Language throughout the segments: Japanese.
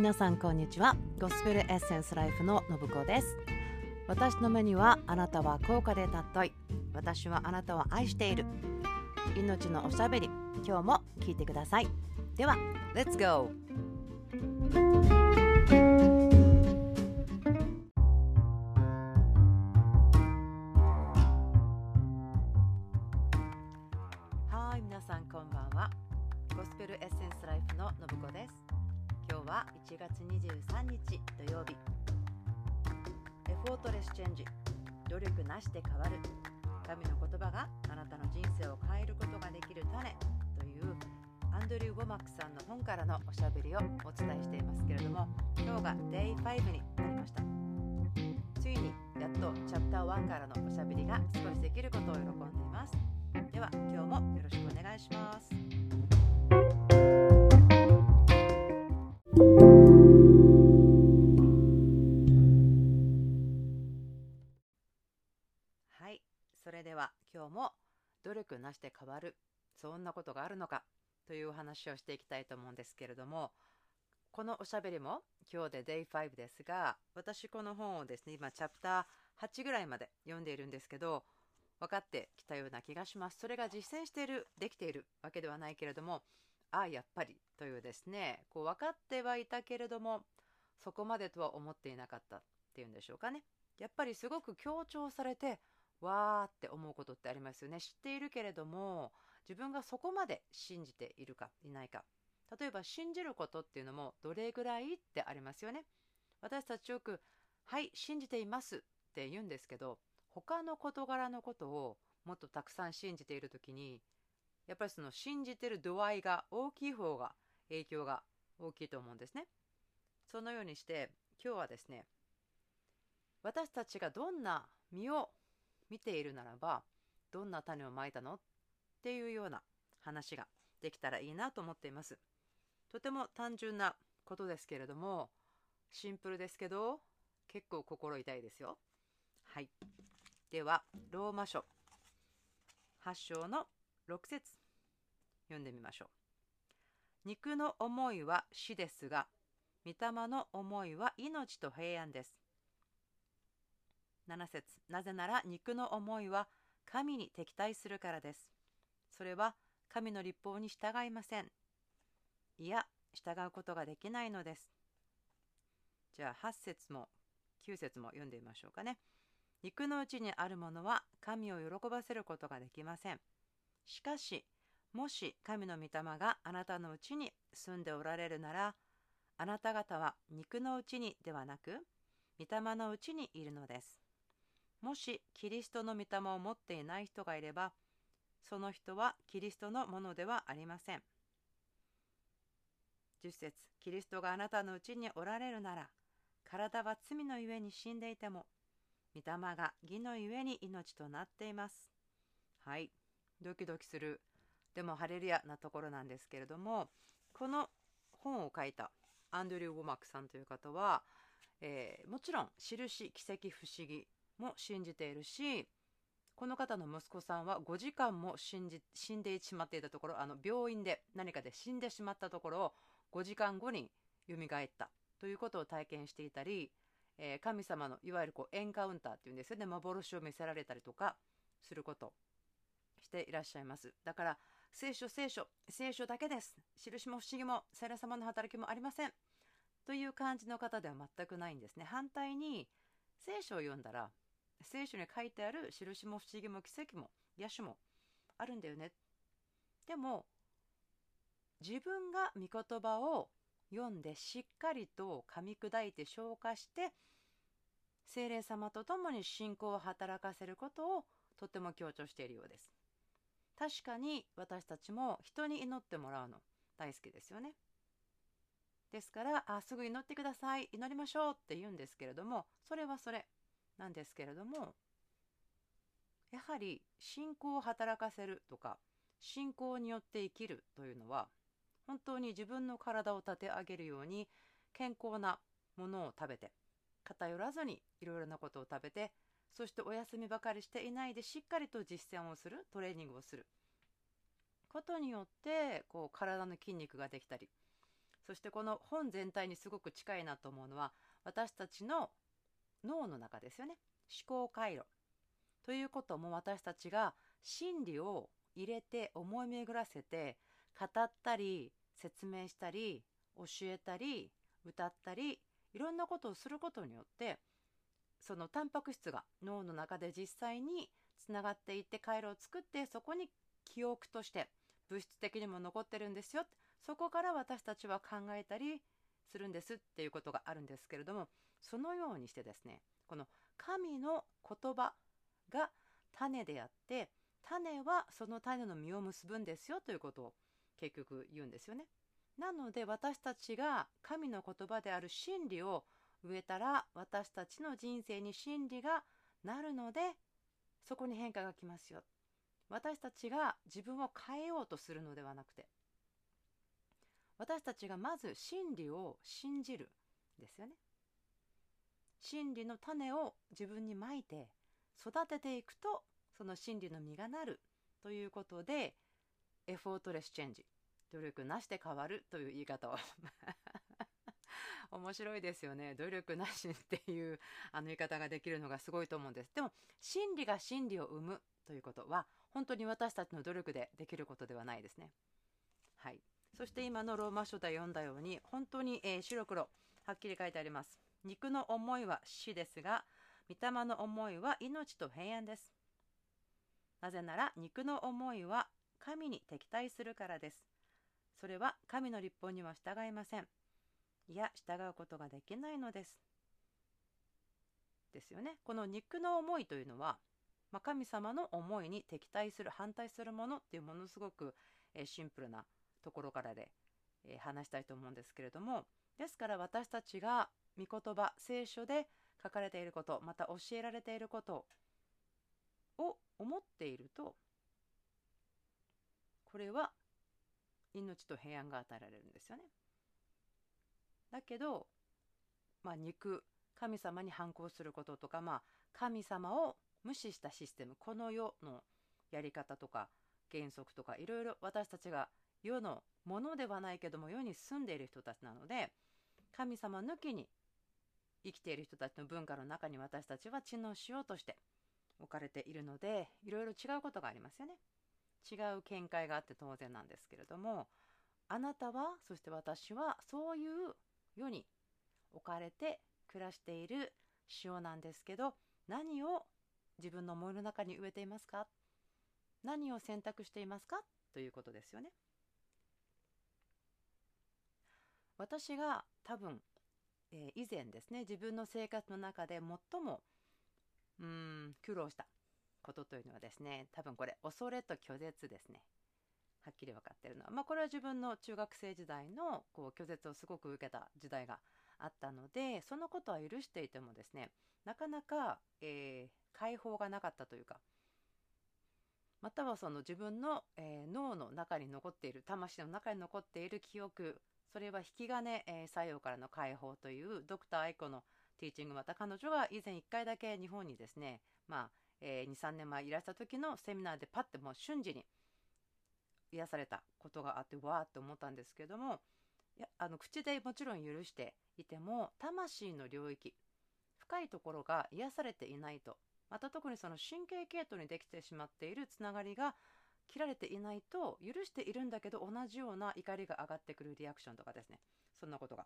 皆さんこんにちは。ゴスペルエッセンスライフの信子です。私の目にはあなたは高価で尊い。私はあなたを愛している。命のおしゃべり。今日も聞いてください。では Let's go! マックさんの本からのおしゃべりをお伝えしていますけれども今日が Day5 になりました。ついにやっとチャプター1からのおしゃべりが少しできることを喜んでいます。では今日もよろしくお願いします。はいそれでは今日も努力なしで変わるそんなことがあるのか。というお話をしていきたいと思うんですけれどもこのおしゃべりも今日で Day5 ですが私この本をですね今チャプター8ぐらいまで読んでいるんですけど分かってきたような気がします。それが実践しているできているわけではないけれどもああやっぱりというですねこう分かってはいたけれどもそこまでとは思っていなかったっていうんでしょうかね。やっぱりすごく強調されてわーって思うことってありますよね。知っているけれども自分がそこまで信じているかいないか。例えば信じることっていうのもどれぐらいってありますよね。私たちよくはい信じていますって言うんですけど他の事柄のことをもっとたくさん信じている時にやっぱりその信じてる度合いが大きい方が影響が大きいと思うんですね。そのようにして今日はですね私たちがどんな実を見ているならばどんな種をまいたのっっていうような話ができたらいいなと思っています。とても単純なことですけれどもシンプルですけど結構心痛いですよ。はい。ではローマ書。8章の6節。読んでみましょう。肉の思いは死ですが御霊の思いは命と平安です。7節。なぜなら肉の思いは神に敵対するからです。それは神の立法に従いません。いや従うことができないのです。じゃあ8節も9節も読んでみましょうかね肉のうちにあるものは神を喜ばせることができません。しかしもし神の御霊があなたのうちに住んでおられるならあなた方は肉のうちにではなく御霊のうちにいるのです。もしキリストの御霊を持っていない人がいればその人はキリストのものではありません。10節キリストがあなたのうちにおられるなら体は罪のゆえに死んでいても御霊が義のゆえに命となっています。はい。ドキドキする。でもハレルヤなところなんですけれどもこの本を書いたアンドリュー・ウォマックさんという方は、えー、もちろん印奇跡不思議も信じているしこの方の息子さんは5時間も死んじ死んでしまっていたところあの病院で何かで死んでしまったところを5時間後に蘇ったということを体験していたり、えー、神様のいわゆるこうエンカウンターっていうんですよね。幻を見せられたりとかすることしていらっしゃいます。だから聖書聖書聖書だけです。印も不思議も聖霊様の働きもありません。という感じの方では全くないんですね。反対に聖書を読んだら聖書に書いてある印も不思議も奇跡も癒しもあるんだよね。でも自分が御言葉を読んでしっかりと噛み砕いて消化して精霊様と共に信仰を働かせることをとても強調しているようです。確かに私たちも人に祈ってもらうの大好きですよね。ですからあすぐ祈ってください祈りましょうって言うんですけれどもそれはそれ。なんですけれどもやはり信仰を働かせるとか信仰によって生きるというのは本当に自分の体を立て上げるように健康なものを食べて偏らずにいろいろなことを食べてそしてお休みばかりしていないでしっかりと実践をするトレーニングをする。ことによってこう体の筋肉ができたりそしてこの本全体にすごく近いなと思うのは私たちの脳の中ですよね。思考回路。ということも私たちが真理を入れて思い巡らせて語ったり説明したり教えたり歌ったりいろんなことをすることによってそのタンパク質が脳の中で実際につながっていって回路を作ってそこに記憶として物質的にも残ってるんですよそこから私たちは考えたりするんですっていうことがあるんですけれどもそのようにしてですねこの神の言葉が種であって種はその種の実を結ぶんですよということを結局言うんですよね。なので私たちが神の言葉である真理を植えたら私たちの人生に真理がなるのでそこに変化が来ますよ。私たちが自分を変えようとするのではなくて私たちがまず真理を信じるですよね。真理の種を自分にまいて育てていくとその真理の実がなる。ということで Effortless Change。努力なしで変わるという言い方を。面白いですよね。努力なしっていうあの言い方ができるのがすごいと思うんです。でも真理が真理を生むということは本当に私たちの努力でできることではないですね。はい。そして今のローマ書で読んだように本当に、えー、白黒。はっきり書いてあります。肉の思いは死ですが御霊の思いは命と平安です。なぜなら肉の思いは神に敵対するからです。それは神の立法には従いません。いや従うことができないのです。ですよね。この肉の思いというのは、まあ、神様の思いに敵対する反対するものっていうものすごく、え、シンプルなところからで、え、話したいと思うんですけれどもですから私たちが御言葉聖書で書かれていることまた教えられていることを思っているとこれは命と平安が与えられるんですよね。だけど、まあ、肉神様に反抗することとか、まあ、神様を無視したシステムこの世のやり方とか原則とかいろいろ私たちが世のものではないけども世に住んでいる人たちなので神様抜きに生きている人たちの文化の中に私たちは知能しようとして置かれているのでいろいろ違うことがありますよね。違う見解があって当然なんですけれどもあなたはそして私はそういう世に置かれて暮らしている塩なんですけど何を自分の思いの中に植えていますか？何を選択していますか？ということですよね。私が多分、えー、以前ですね自分の生活の中で最もうん苦労したことというのはですね多分これ恐れと拒絶ですね。はっきり分かってるのは、まあ、これは自分の中学生時代のこう拒絶をすごく受けた時代があったのでそのことは許していてもですねなかなか、えー、解放がなかったというかまたはその自分の、えー、脳の中に残っている魂の中に残っている記憶それは引き金、えー、作用からの解放というドクター愛子のティーチングまた彼女が以前1回だけ日本にですねまあ、えー、23年前いらした時のセミナーでパッてもう瞬時に癒されたことがあってわーって思ったんですけどもいやあの口でもちろん許していても魂の領域深いところが癒されていないとまた特にその神経系統にできてしまっているつながりが切られていないと許しているんだけど同じような怒りが上がってくるリアクションとかですね。そんなことが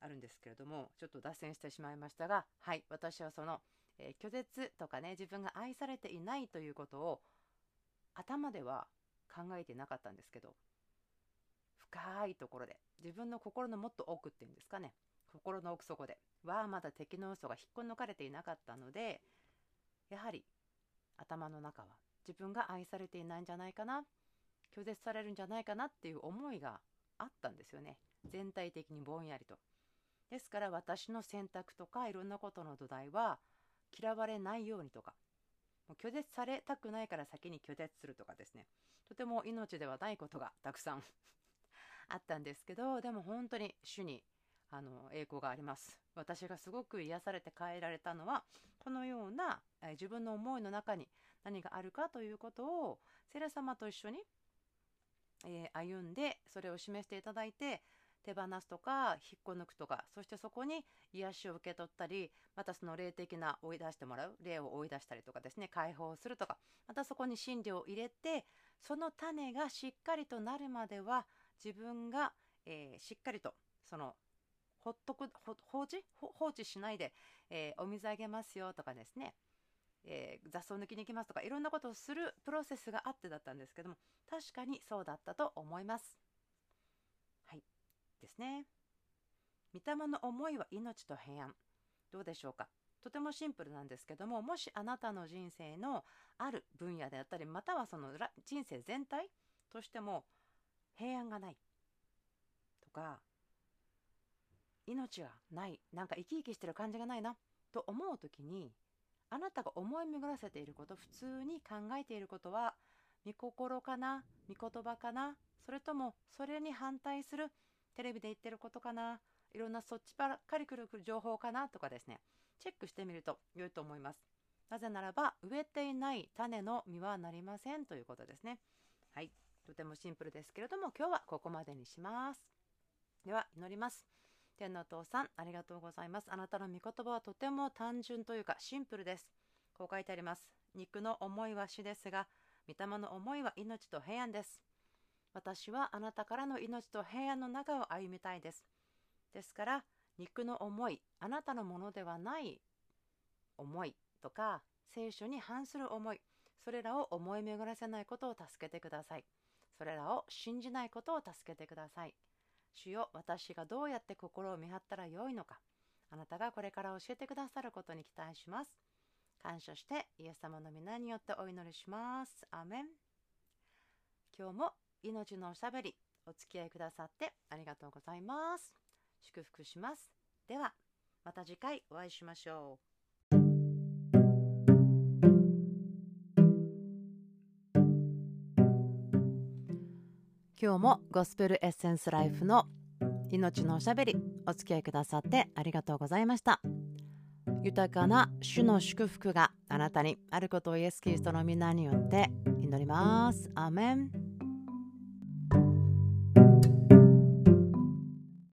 あるんですけれどもちょっと脱線してしまいましたがはい私はその、えー、拒絶とかね自分が愛されていないということを頭では考えてなかったんですけど深いところで自分の心のもっと奥っていうんですかね心の奥底ではまだ敵の嘘が引っこ抜かれていなかったのでやはり頭の中は自分が愛されていないんじゃないかな拒絶されるんじゃないかなっていう思いがあったんですよね。全体的にぼんやりと。ですから私の選択とかいろんなことの土台は嫌われないようにとかもう拒絶されたくないから先に拒絶するとかですね。とても命ではないことがたくさん あったんですけどでも本当に主にあの栄光があります。私がすごく癒されて変えられたのはこのような、自分の思いの中に何があるかということをセレ様と一緒に、えー、歩んでそれを示していただいて手放すとか引っこ抜くとかそしてそこに癒しを受け取ったりまたその霊的な追い出してもらう霊を追い出したりとかですね解放するとかまたそこに真理を入れてその種がしっかりとなるまでは自分が、えー、しっかりとそのほっとく放置？放置しないで、えー、お水あげますよとかですね。えー、雑草抜きに行きますとかいろんなことをするプロセスがあってだったんですけども確かにそうだったと思います。はい。ですね。御霊の思いは命と平安。どうでしょうか？とてもシンプルなんですけどももしあなたの人生のある分野であったりまたはその人生全体としても平安がない。とか命がない。なんか生き生きしてる感じがないな。と思う時にあなたが思い巡らせていること普通に考えていることは御心かな御言葉かなそれともそれに反対するテレビで言ってることかないろんなそっちばっかり来る情報かなとかですね。チェックしてみると良いと思います。なぜならば植えていない種の実はなりませんということですね。はい。とてもシンプルですけれども今日はここまでにします。では祈ります。天のお父さん、ありがとうございます。あなたの御言葉はとても単純というかシンプルです。こう書いてあります。肉の思いは死ですが、御霊の思いは命と平安です。私はあなたからの命と平安の中を歩みたいです。ですから、肉の思い、あなたのものではない思いとか、聖書に反する思い、それらを思い巡らせないことを助けてください。それらを信じないことを助けてください。主よ私がどうやって心を見張ったらよいのか。あなたがこれから教えてくださることに期待します。感謝してイエス様の皆によってお祈りします。アメン。今日も命のおしゃべりお付き合いくださってありがとうございます。祝福します。ではまた次回お会いしましょう。今日もゴスペルエッセンスライフの命のおしゃべりお付き合いくださってありがとうございました。豊かな主の祝福があなたにあることをイエス・キリストの皆によって祈ります。アーメン。